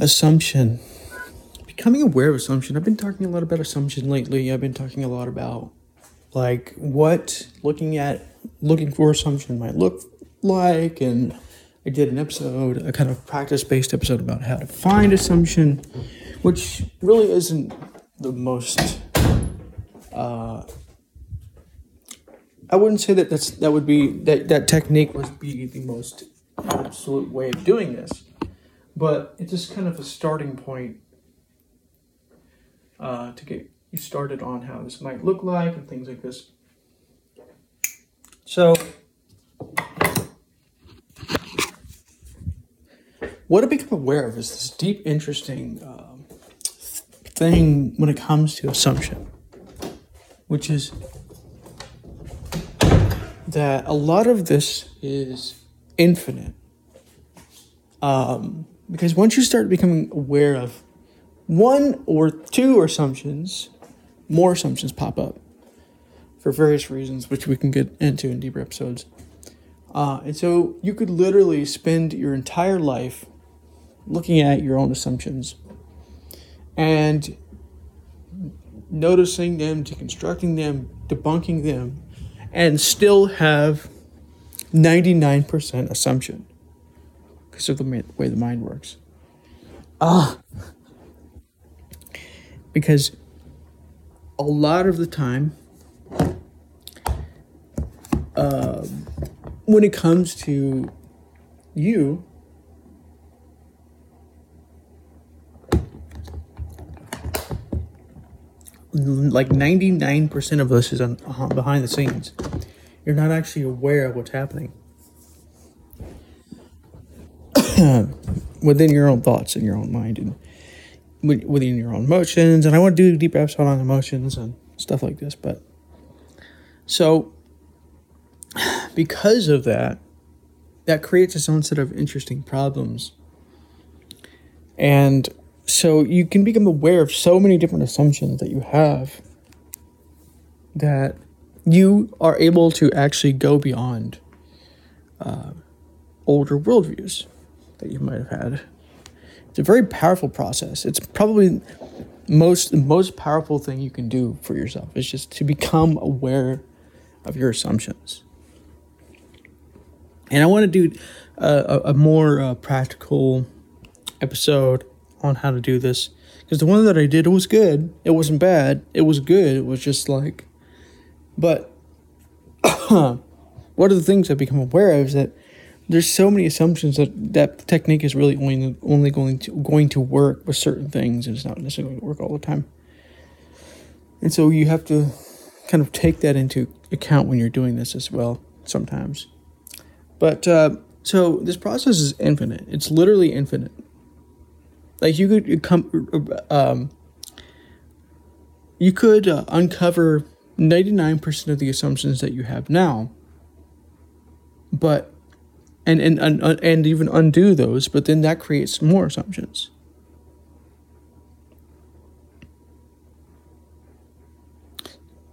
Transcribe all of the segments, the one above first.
assumption. Becoming aware of assumption. I've been talking a lot about assumption lately. I've been talking a lot about like what looking at looking for assumption might look like and I did an episode, a kind of practice based episode about how to find assumption, which really isn't the most uh, I wouldn't say that that's that would be that that technique would be the most absolute way of doing this, but it's just kind of a starting point uh, to get you started on how this might look like and things like this. So, what I become aware of is this deep, interesting um, thing when it comes to assumption, which is that a lot of this is infinite. Um, because once you start becoming aware of one or two assumptions, more assumptions pop up for various reasons, which we can get into in deeper episodes. Uh, and so you could literally spend your entire life looking at your own assumptions and noticing them, deconstructing them, debunking them, and still have 99% assumption because of the way the mind works. Ah. Because a lot of the time, uh, when it comes to you, like 99% of us is on, behind the scenes. You're not actually aware of what's happening within your own thoughts and your own mind and within your own emotions. And I want to do a deep episode on emotions and stuff like this. But so, because of that, that creates its own set of interesting problems. And so you can become aware of so many different assumptions that you have that you are able to actually go beyond uh, older worldviews that you might have had. It's a very powerful process. It's probably most the most powerful thing you can do for yourself is just to become aware of your assumptions. And I want to do a, a, more uh, practical episode on how to do this because the one that I did was good. It wasn't bad. It was good. It was just like, but one of the things I've become aware of is that there's so many assumptions that that technique is really only only going to going to work with certain things and it's not necessarily going to work all the time. And so you have to kind of take that into account when you're doing this as well sometimes. But uh, so this process is infinite. It's literally infinite. Like you could come, um, you could uh, uncover ninety nine percent of the assumptions that you have now. But, and and and and even undo those. But then that creates more assumptions.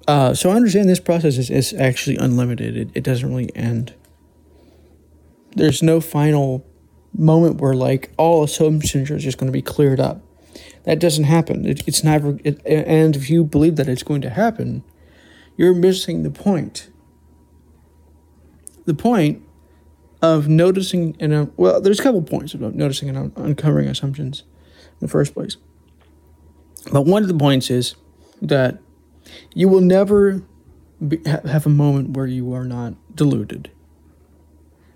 Uh, so I understand this process is, is actually unlimited. It, it doesn't really end. There's no final moment where like all assumptions are just going to be cleared up. That doesn't happen. It, it's never. It, and if you believe that it's going to happen, you're missing the point. The point of noticing and uh, well, there's a couple points about noticing and un- uncovering assumptions in the first place. But one of the points is that you will never be, have a moment where you are not deluded.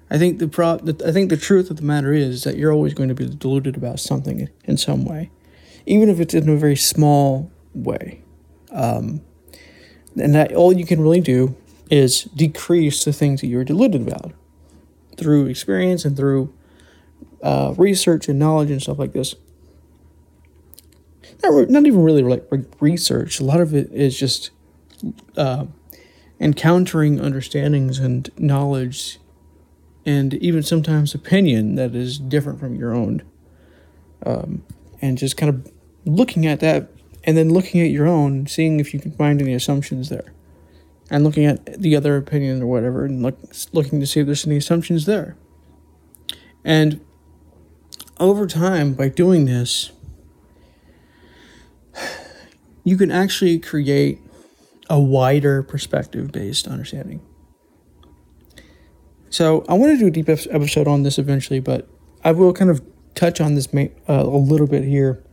I think the pro- I think the truth of the matter is that you're always going to be deluded about something in some way, even if it's in a very small way. Um, and that all you can really do is decrease the things that you're deluded about through experience and through uh, research and knowledge and stuff like this. Not, not even really like research. A lot of it is just uh, encountering understandings and knowledge and even sometimes opinion that is different from your own. Um, and just kind of looking at that and then looking at your own, seeing if you can find any assumptions there. And looking at the other opinion or whatever and look, looking to see if there's any assumptions there. And over time, by doing this, you can actually create a wider perspective based understanding. So I want to do a deep episode on this eventually, but I will kind of touch on this uh, a little bit here.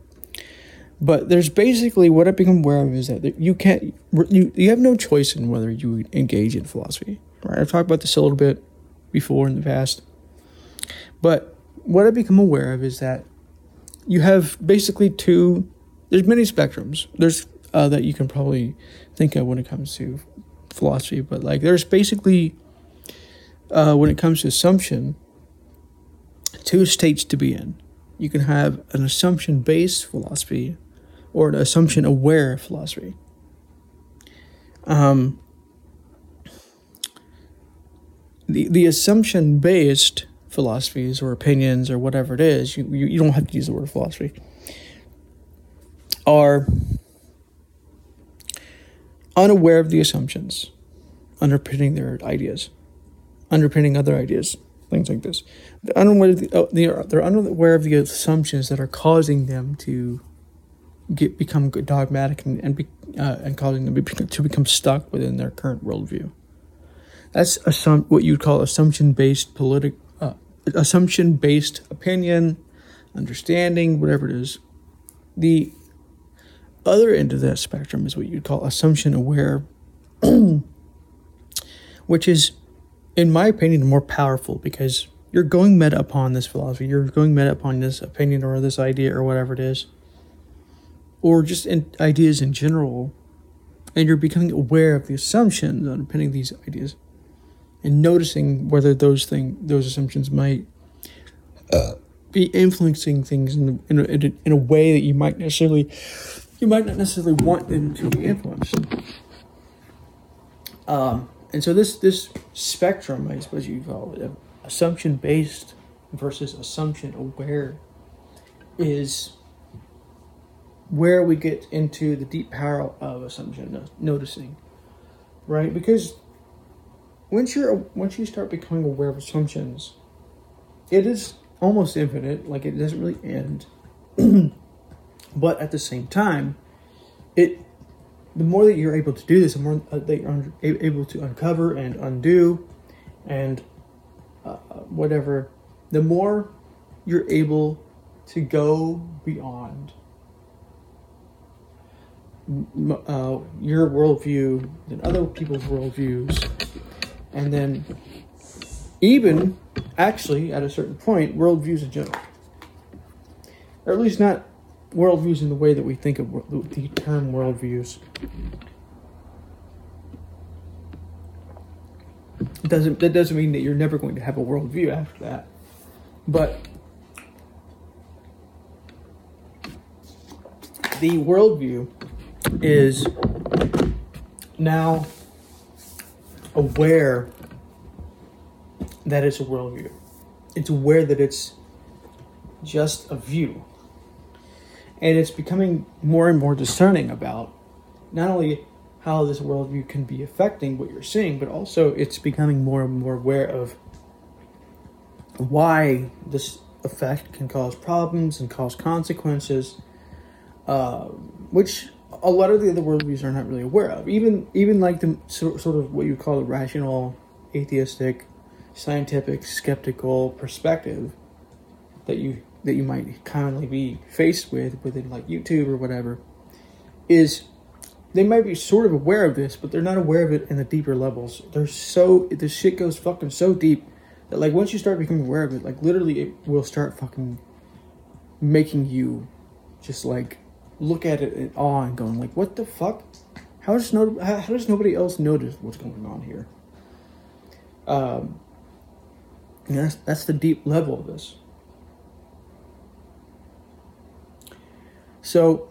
But there's basically what I become aware of is that you can't you you have no choice in whether you engage in philosophy. Right? I've talked about this a little bit before in the past. But what I become aware of is that you have basically two there's many spectrums. There's uh, that you can probably think of when it comes to philosophy, but like there's basically uh, when it comes to assumption, two states to be in. You can have an assumption based philosophy or an assumption aware philosophy. Um, the, the assumption based philosophies or opinions or whatever it is, you, you, you don't have to use the word philosophy, are unaware of the assumptions underpinning their ideas, underpinning other ideas, things like this. They're unaware of the, uh, they're unaware of the assumptions that are causing them to get become dogmatic and and, be, uh, and causing them to become stuck within their current worldview. That's assum- what you'd call assumption based politic uh, assumption based opinion, understanding, whatever it is. The other end of that spectrum is what you'd call assumption aware, which is, in my opinion, more powerful because you're going meta upon this philosophy, you're going meta upon this opinion or this idea or whatever it is, or just in ideas in general, and you're becoming aware of the assumptions underpinning these ideas and noticing whether those thing those assumptions might uh, be influencing things in, in, a, in a way that you might necessarily you might not necessarily want them to be influenced. Um, and so this this spectrum, I suppose you call it, assumption based versus assumption aware, is where we get into the deep power of assumption noticing, right? Because once you're once you start becoming aware of assumptions, it is almost infinite. Like it doesn't really end. but at the same time, it the more that you're able to do this, the more uh, that you're able to uncover and undo, and uh, whatever, the more you're able to go beyond uh, your worldview than other people's worldviews. And then even actually at a certain point worldviews in general. Or at least not worldviews in the way that we think of the term worldviews. It doesn't that doesn't mean that you're never going to have a worldview after that. But the worldview is now aware that it's a worldview. It's aware that it's just a view. And it's becoming more and more discerning about not only how this worldview can be affecting what you're seeing, but also it's becoming more and more aware of why this effect can cause problems and cause consequences, uh, which a lot of the other worldviews are not really aware of. Even even like the sort of what you call the rational, atheistic, scientific, skeptical perspective that you that you might commonly be faced with within like YouTube or whatever is they might be sort of aware of this, but they're not aware of it in the deeper levels. They're so this shit goes fucking so deep that like once you start becoming aware of it, like literally it will start fucking making you just like look at it in awe and going like, "What the fuck? How does no how, how does nobody else notice what's going on here?" Um, that's that's the deep level of this. So,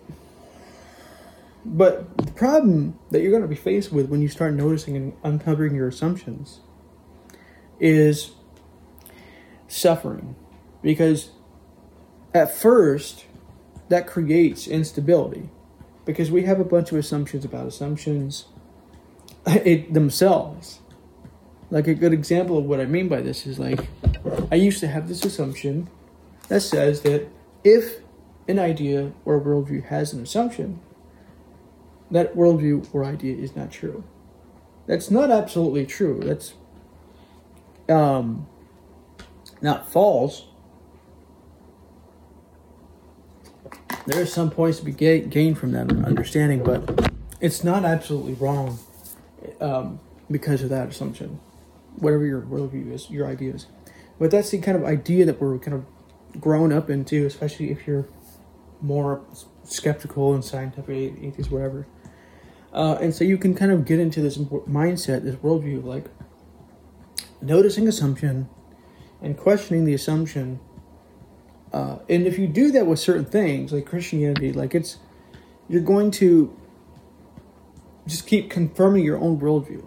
but the problem that you're going to be faced with when you start noticing and uncovering your assumptions is suffering, because at first that creates instability because we have a bunch of assumptions about assumptions it, themselves. Like a good example of what I mean by this is like I used to have this assumption that says that if an idea or a worldview has an assumption, that worldview or idea is not true. That's not absolutely true. That's um, not false. There are some points to be gained from that understanding, but it's not absolutely wrong um, because of that assumption. Whatever your worldview is, your ideas. But that's the kind of idea that we're kind of grown up into, especially if you're more skeptical and scientific, atheist, whatever. Uh, and so you can kind of get into this mindset, this worldview, of like noticing assumption and questioning the assumption. Uh, and if you do that with certain things, like Christianity, like it's, you're going to just keep confirming your own worldview.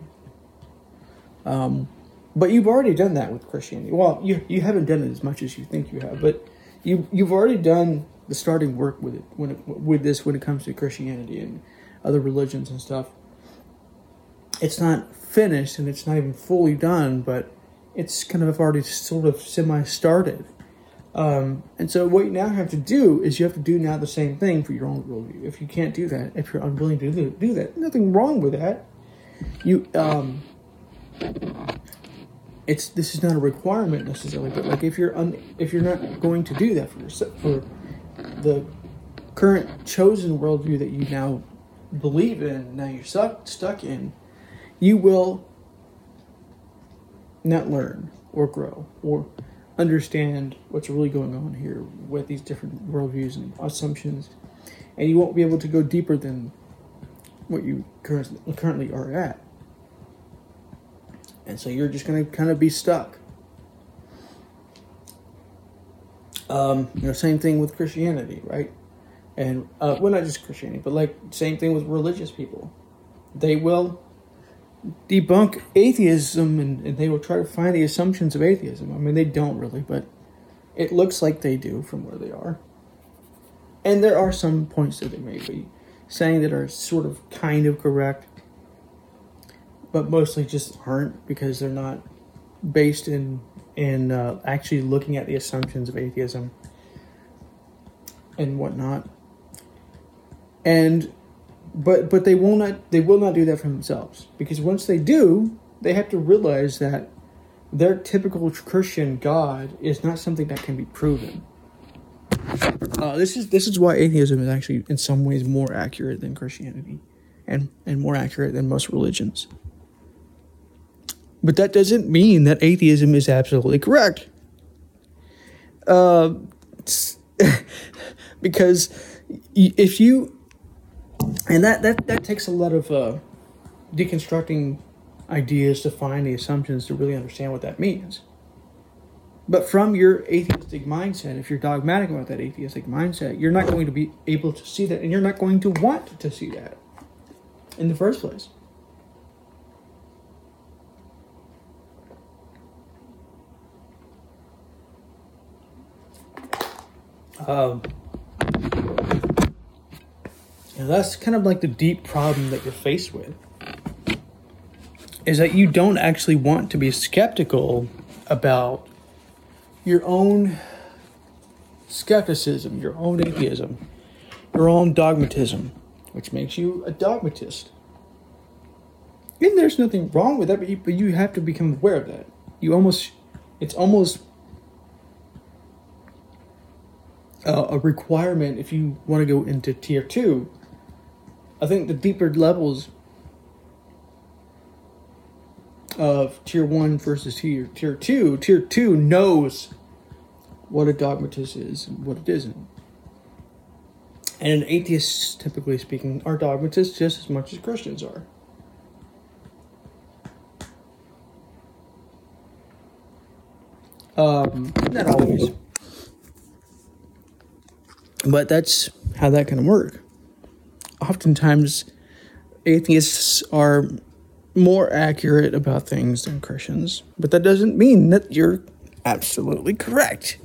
Um, but you've already done that with Christianity. Well, you you haven't done it as much as you think you have, but you you've already done the starting work with it when it, with this when it comes to Christianity and other religions and stuff. It's not finished and it's not even fully done, but it's kind of already sort of semi started. Um, and so what you now have to do is you have to do now the same thing for your own worldview. If you can't do that, if you're unwilling to do, do that, nothing wrong with that. You um, it's this is not a requirement necessarily, but like if you're un, if you're not going to do that for yourself, for the current chosen worldview that you now believe in, now you're stuck stuck in, you will not learn or grow or understand what's really going on here with these different worldviews and assumptions, and you won't be able to go deeper than what you currently are at. And so you're just going to kind of be stuck. Um, you know, same thing with Christianity, right? And uh, well, not just Christianity, but like same thing with religious people. They will debunk atheism and, and, they will try to find the assumptions of atheism. I mean, they don't really, but it looks like they do from where they are. And there are some points that they may be saying that are sort of kind of correct, but mostly just aren't because they're not based in in uh, actually looking at the assumptions of atheism and whatnot. And but but they will not they will not do that for themselves. Because once they do they have to realize that their typical christian god is not something that can be proven. Uh, this is this is why atheism is actually in some ways more accurate than christianity and and more accurate than most religions. But that doesn't mean that atheism is absolutely correct. Uh, because if you and that that that takes a lot of uh, deconstructing ideas to find the assumptions to really understand what that means. But from your atheistic mindset, if you're dogmatic about that atheistic mindset, you're not going to be able to see that, and you're not going to want to see that in the first place. Um, and that's kind of like the deep problem that you're faced with. Is that you don't actually want to be skeptical about your own skepticism, your own atheism, your own dogmatism, which makes you a dogmatist. And there's nothing wrong with that, but you, but you have to become aware of that. You almost, it's almost a, a requirement if you want to go into tier two I think the deeper levels of tier one versus tier tier two, tier two knows what a dogmatist is and what it isn't. And atheists, typically speaking, are dogmatists just as much as Christians are. Um, not always. But that's how that can work oftentimes atheists are more accurate about things than Christians, but that doesn't mean that you're absolutely correct.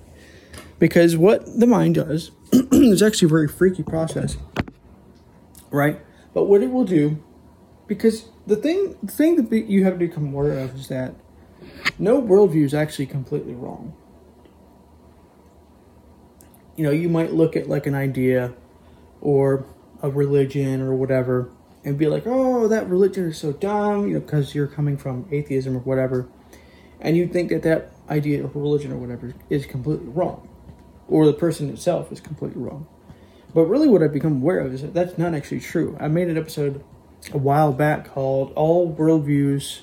Because what the mind does is actually a very freaky process, right? But what it will do, because the thing, the thing that you have to become aware of is that no worldview is actually completely wrong. you know, you might look at like an idea or a religion or whatever and be like, oh, that religion is so dumb, you know, because you're coming from atheism or whatever. And you think that that idea of religion or whatever is completely wrong, or the person itself is completely wrong. But really, what I've become aware of is that that's not actually true. I made an episode a while back called All Worldviews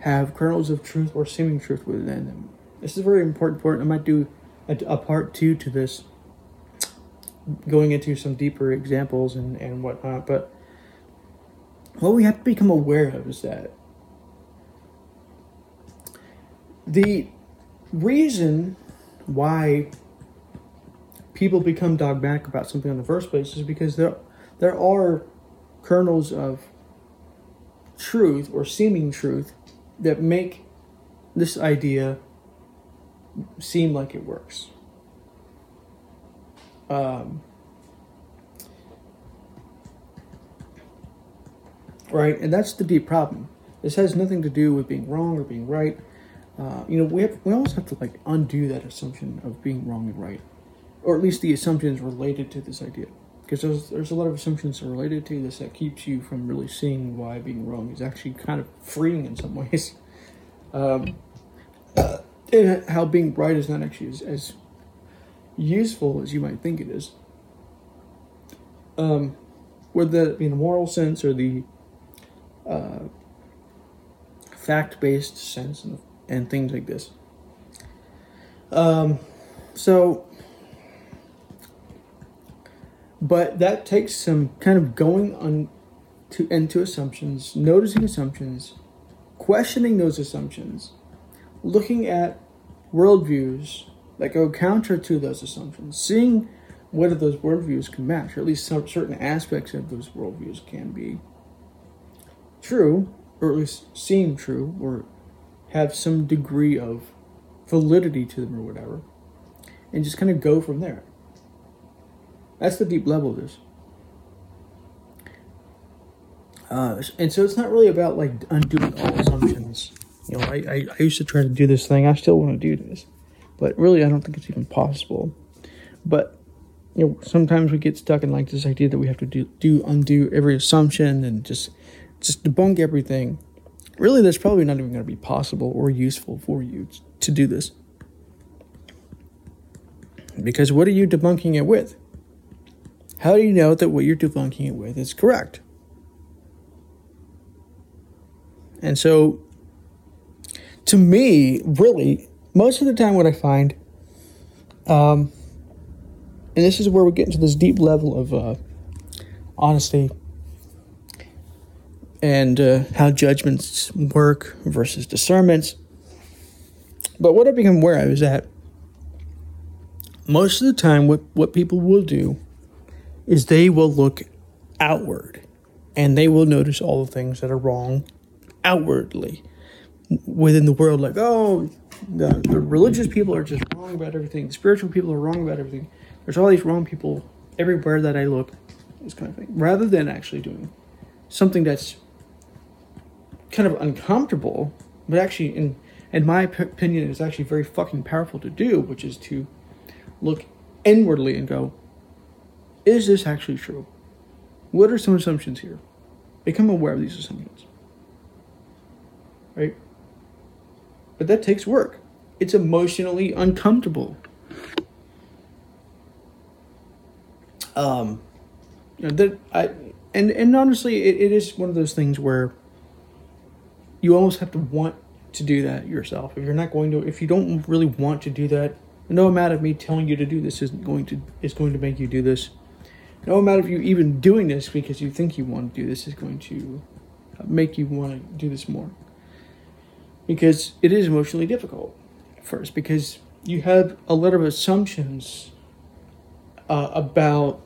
Have Kernels of Truth or Seeming Truth Within Them. This is very important point. I might do a, a part two to this, going into some deeper examples and, and whatnot. But what we have to become aware of is that the reason why people become dogmatic about something in the first place is because there there are kernels of truth or seeming truth that make this idea seem like it works. Um, right, and that's the deep problem. This has nothing to do with being wrong or being right. Uh, you know, we have we almost have to like undo that assumption of being wrong and right, or at least the assumptions related to this idea, because there's there's a lot of assumptions related to this that keeps you from really seeing why being wrong is actually kind of freeing in some ways, um, uh, and how being right is not actually as, as useful as you might think it is. Um, whether that be in the moral sense or the uh, fact-based sense and and things like this. Um, so, but that takes some kind of going on to into assumptions, noticing assumptions, questioning those assumptions, looking at worldviews that go counter to those assumptions, seeing whether those worldviews can match, or at least some certain aspects of those worldviews can be true, or at least seem true, or have some degree of validity to them or whatever, and just kind of go from there. That's the deep level of this. Uh, and so it's not really about like undoing all assumptions. You know, I, I, I used to try to do this thing. I still want to do this, but really, I don't think it's even possible. But you know, sometimes we get stuck in like this idea that we have to do do undo every assumption and just just debunk everything really that's probably not even going to be possible or useful for you to do this. Because what are you debunking it with? How do you know that what you're debunking it with is correct? And so, to me, really, most of the time, what I find, um, and this is where we get into this deep level of uh, honesty and uh, how judgments work versus discernments. But what I become aware of is that most of the time, what, what people will do is they will look outward and they will notice all the things that are wrong outwardly within the world. Like, oh, the, the religious people are just wrong about everything, the spiritual people are wrong about everything. There's all these wrong people everywhere that I look, this kind of thing, rather than actually doing something that's kind of uncomfortable, but actually, in in my opinion, is actually very fucking powerful to do, which is to look inwardly and go, is this actually true? What are some assumptions here? Become aware of these assumptions. Right? But that takes work. It's emotionally uncomfortable. Um, you know, that I and and honestly, it, it is one of those things where you almost have to want to do that yourself. If you're not going to, if you don't really want to do that, no amount of me telling you to do this isn't going to is going to make you do this. No amount of you even doing this because you think you want to do this is going to make you want to do this more. Because it is emotionally difficult first because you have a lot of assumptions uh, about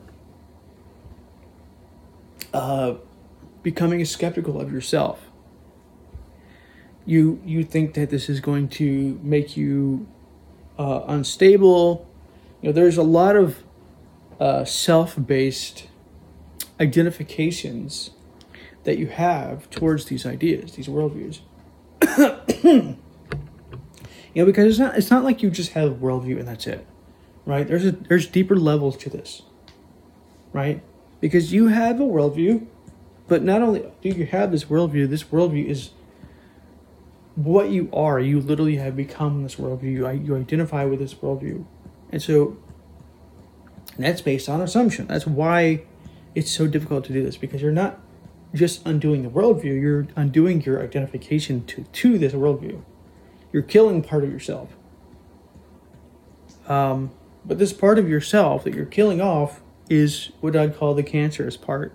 uh, becoming skeptical of yourself you you think that this is going to make you uh, unstable. You know, there's a lot of uh, self-based identifications that you have towards these ideas, these worldviews. you know, because it's not it's not like you just have a worldview and that's it. right? There's a there's deeper levels to this, right? Because you have a worldview, but not only do you have this worldview, this worldview is what you are. You literally have become this worldview. You, you identify with this worldview, and so and that's based on assumption. That's why it's so difficult to do this because you're not just undoing the worldview, you're undoing your identification to, to this worldview. You're killing part of yourself. Um, but this part of yourself that you're killing off is what I'd call the cancerous part.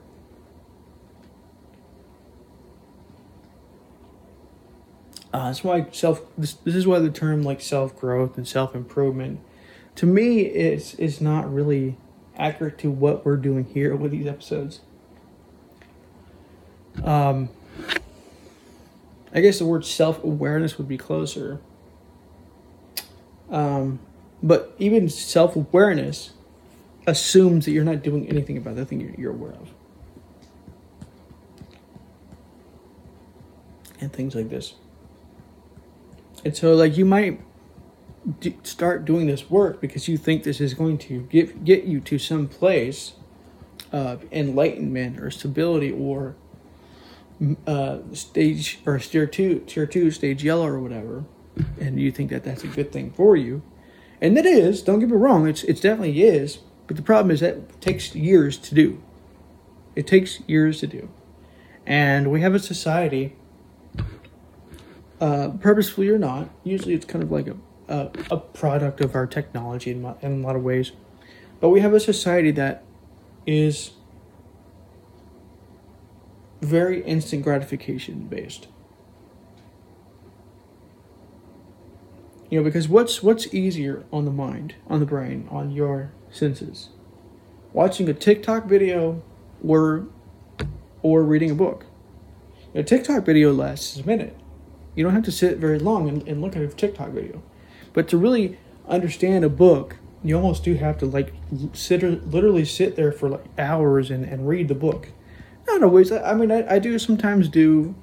Uh, that's why self. This, this is why the term like self growth and self improvement, to me, is is not really accurate to what we're doing here with these episodes. Um, I guess the word self awareness would be closer. Um, but even self awareness assumes that you're not doing anything about the thing you're, you're aware of. And things like this. And so, like, you might d- start doing this work because you think this is going to get, get you to some place of enlightenment or stability or uh, stage or tier two, tier two, stage yellow or whatever, and you think that that's a good thing for you, and it is. Don't get me wrong; it's it definitely is. But the problem is that takes years to do. It takes years to do, and we have a society, uh, purposefully or not. Usually, it's kind of like a a, a product of our technology in, in a lot of ways, but we have a society that is very instant gratification based. You know, because what's what's easier on the mind, on the brain, on your senses? Watching a TikTok video or or reading a book. A TikTok video lasts a minute. You don't have to sit very long and, and look at a TikTok video. But to really understand a book, you almost do have to like sit literally sit there for like hours and, and read the book not always. I mean, I, I do sometimes do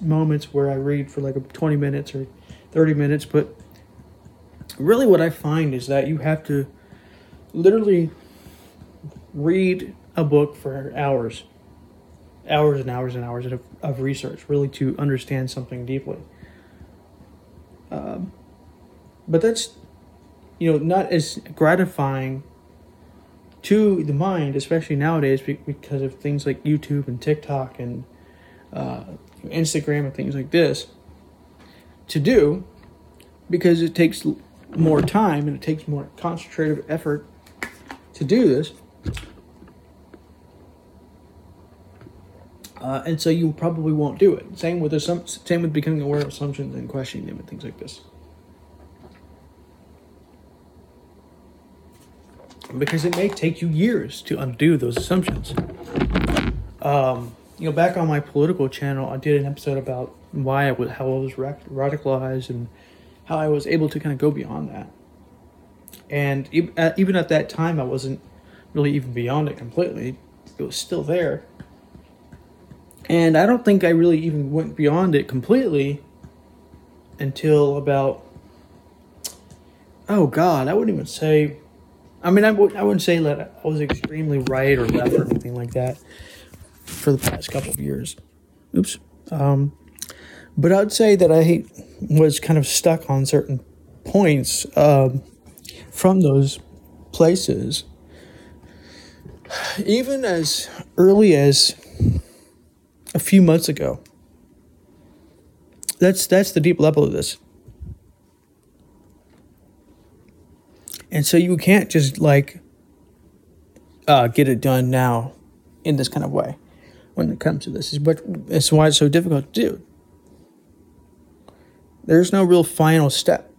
moments where I read for like 20 minutes or 30 minutes, but really what I find is that you have to literally read a book for hours, hours and hours and hours of, of research, really to understand something deeply. Um, but that's, you know, not as gratifying to the mind, especially nowadays because of things like YouTube and TikTok and uh, Instagram and things like this, to do because it takes more time and it takes more concentrative effort to do this. Uh, and so you probably won't do it. Same with assum- same with becoming aware of assumptions and questioning them and things like this. Because it may take you years to undo those assumptions. Um, you know, back on my political channel, I did an episode about why I was, how I was radicalized and how I was able to kind of go beyond that. And even at that time, I wasn't really even beyond it completely. It was still there. And I don't think I really even went beyond it completely until about, oh God, I wouldn't even say I mean, I w- I wouldn't say that I was extremely right or left or anything like that for the past couple of years. Oops. Um, but I'd say that I was kind of stuck on certain points um, from those places, even as early as a few months ago. That's that's the deep level of this. And so you can't just like uh, get it done now in this kind of way when it comes to this. Is but it's why it's so difficult to do. There's no real final step.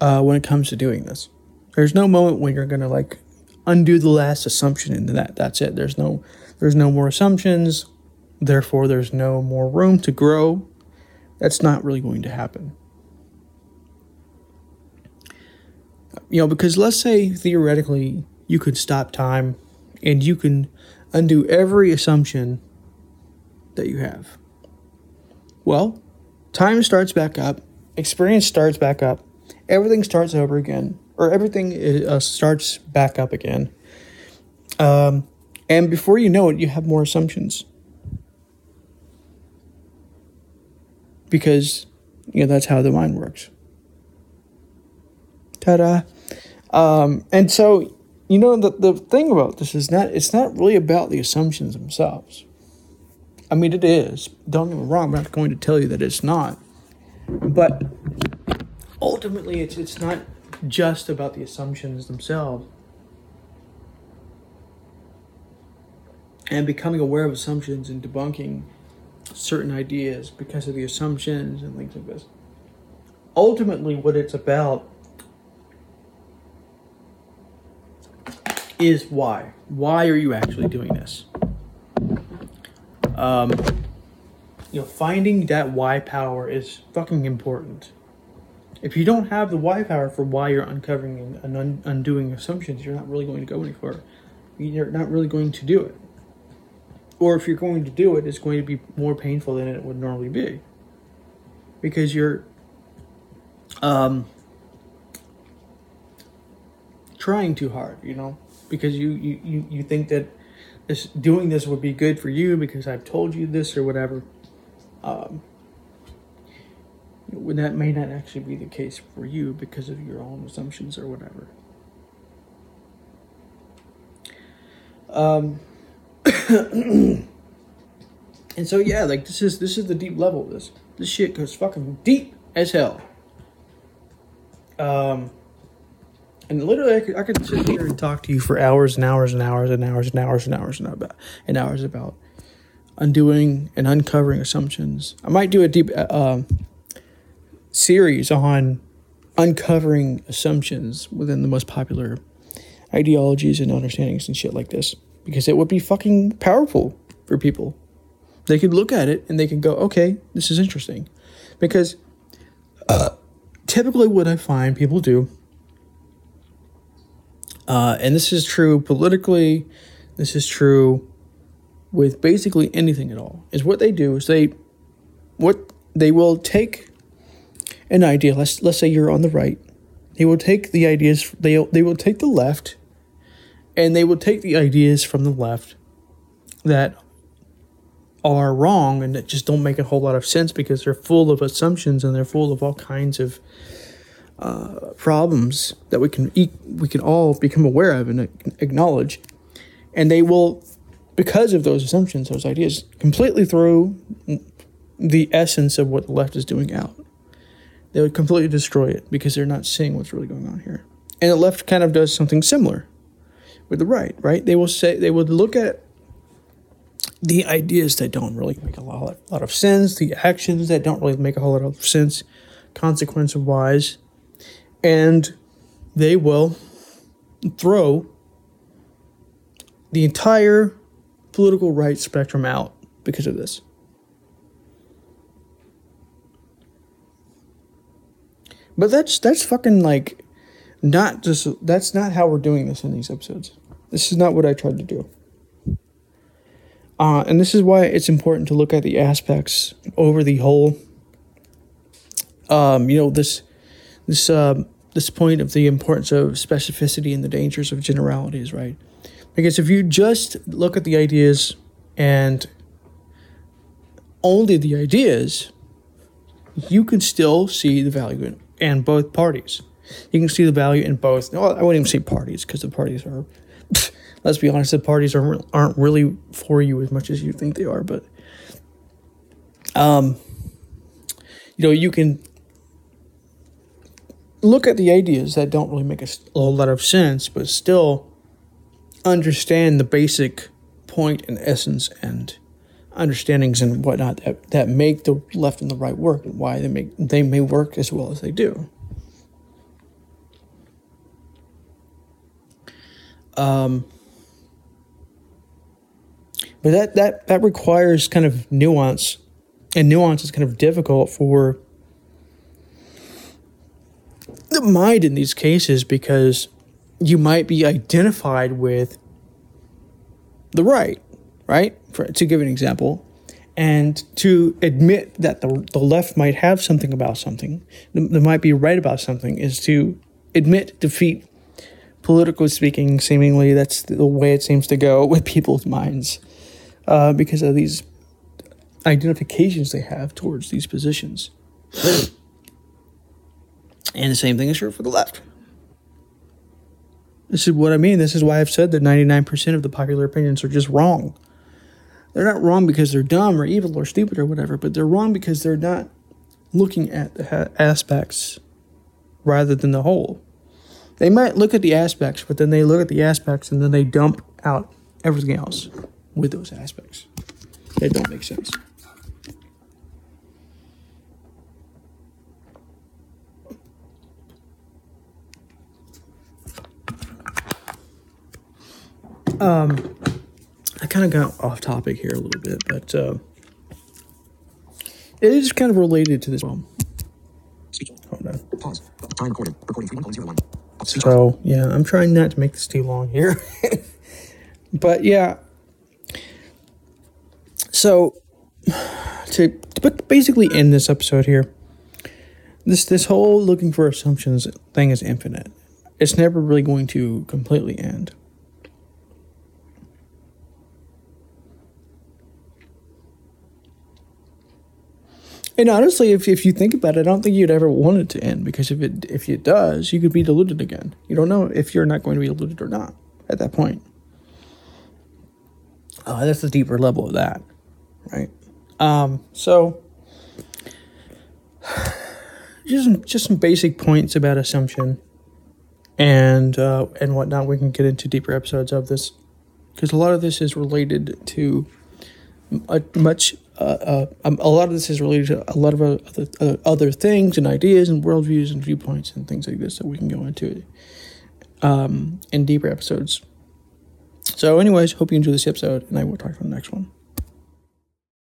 Uh, when it comes to doing this, there's no moment when you're gonna like undo the last assumption and that that's it. There's no there's no more assumptions. Therefore, there's no more room to grow that's not really going to happen. You know, because let's say theoretically you could stop time and you can undo every assumption that you have. Well, time starts back up experience starts back up. Everything starts over again, or everything uh, starts back up again. Um, and before you know it, you have more assumptions. Because, you know, that's how the mind works. Ta da. Um, and so, you know, the, the thing about this is not, it's not really about the assumptions themselves. I mean, it is. Don't get me wrong, I'm not going to tell you that it's not. But ultimately, it's, it's not just about the assumptions themselves. And becoming aware of assumptions and debunking certain ideas because of the assumptions and things like this. Ultimately, what it's about is why. Why are you actually doing this? Um, you know, finding that why power is fucking important. If you don't have the why power for why you're uncovering and un- undoing assumptions, you're not really going to go anywhere. You're not really going to do it. Or if you're going to do it, it's going to be more painful than it would normally be. Because you're um, trying too hard, you know? Because you, you, you, you think that this doing this would be good for you because I've told you this or whatever. Um, that may not actually be the case for you because of your own assumptions or whatever. Um, and so yeah, like this is this is the deep level of this. This shit goes fucking deep as hell. Um, and literally, I could, I could sit here and talk to you for hours and hours and hours and hours and hours and hours and about and hours about undoing and uncovering assumptions. I might do a deep uh, um, series on uncovering assumptions within the most popular ideologies and understandings and shit like this because it would be fucking powerful for people. They could look at it and they could go, okay, this is interesting. Because uh, typically, what I find people do uh, and this is true politically, this is true with basically anything at all, is what they do is they what they will take an idea, let's let's say you're on the right. They will take the ideas they they will take the left and they will take the ideas from the left that are wrong and that just don't make a whole lot of sense because they're full of assumptions and they're full of all kinds of uh, problems that we can e- we can all become aware of and acknowledge, and they will, because of those assumptions, those ideas, completely throw the essence of what the left is doing out. They would completely destroy it because they're not seeing what's really going on here. And the left kind of does something similar with the right, right? They will say they would look at the ideas that don't really make a lot, a lot of sense, the actions that don't really make a whole lot of sense, consequence wise, and they will throw the entire political right spectrum out because of this. But that's that's fucking like not just that's not how we're doing this in these episodes. This is not what I tried to do. Uh, and this is why it's important to look at the aspects over the whole. Um, you know this this uh, this point of the importance of specificity and the dangers of generalities, right? Because if you just look at the ideas and only the ideas, you can still see the value in, in both parties. You can see the value in both. Well, I wouldn't even say parties because the parties are, let's be honest, the parties aren't aren't really for you as much as you think they are. But, um, you know, you can look at the ideas that don't really make a, a lot of sense, but still understand the basic point and essence and understandings and whatnot that, that make the left and the right work and why they make they may work as well as they do. Um, but that, that that requires kind of nuance, and nuance is kind of difficult for the mind in these cases because you might be identified with the right, right? For, to give an example, And to admit that the, the left might have something about something, they might be right about something, is to admit defeat. Politically speaking, seemingly that's the way it seems to go with people's minds uh, because of these identifications they have towards these positions. and the same thing is true for the left. This is what I mean. This is why I've said that 99% of the popular opinions are just wrong. They're not wrong because they're dumb or evil or stupid or whatever, but they're wrong because they're not looking at the aspects rather than the whole. They might look at the aspects, but then they look at the aspects and then they dump out everything else with those aspects. They don't make sense. Um, I kind of got off topic here a little bit, but uh, it is kind of related to this one. Pause. Time recorded. Recording 3.01. So, yeah, I'm trying not to make this too long here. but, yeah. So, to, to basically end this episode here, this, this whole looking for assumptions thing is infinite. It's never really going to completely end. And honestly, if, if you think about it, I don't think you'd ever want it to end because if it if it does, you could be deluded again. You don't know if you're not going to be deluded or not at that point. Uh, that's the deeper level of that, right? Um, so, just some, just some basic points about assumption and uh, and whatnot. We can get into deeper episodes of this because a lot of this is related to a much uh, uh, a lot of this is related to a lot of other, other things and ideas and worldviews and viewpoints and things like this that we can go into um, in deeper episodes. So, anyways, hope you enjoy this episode, and I will talk to the next one.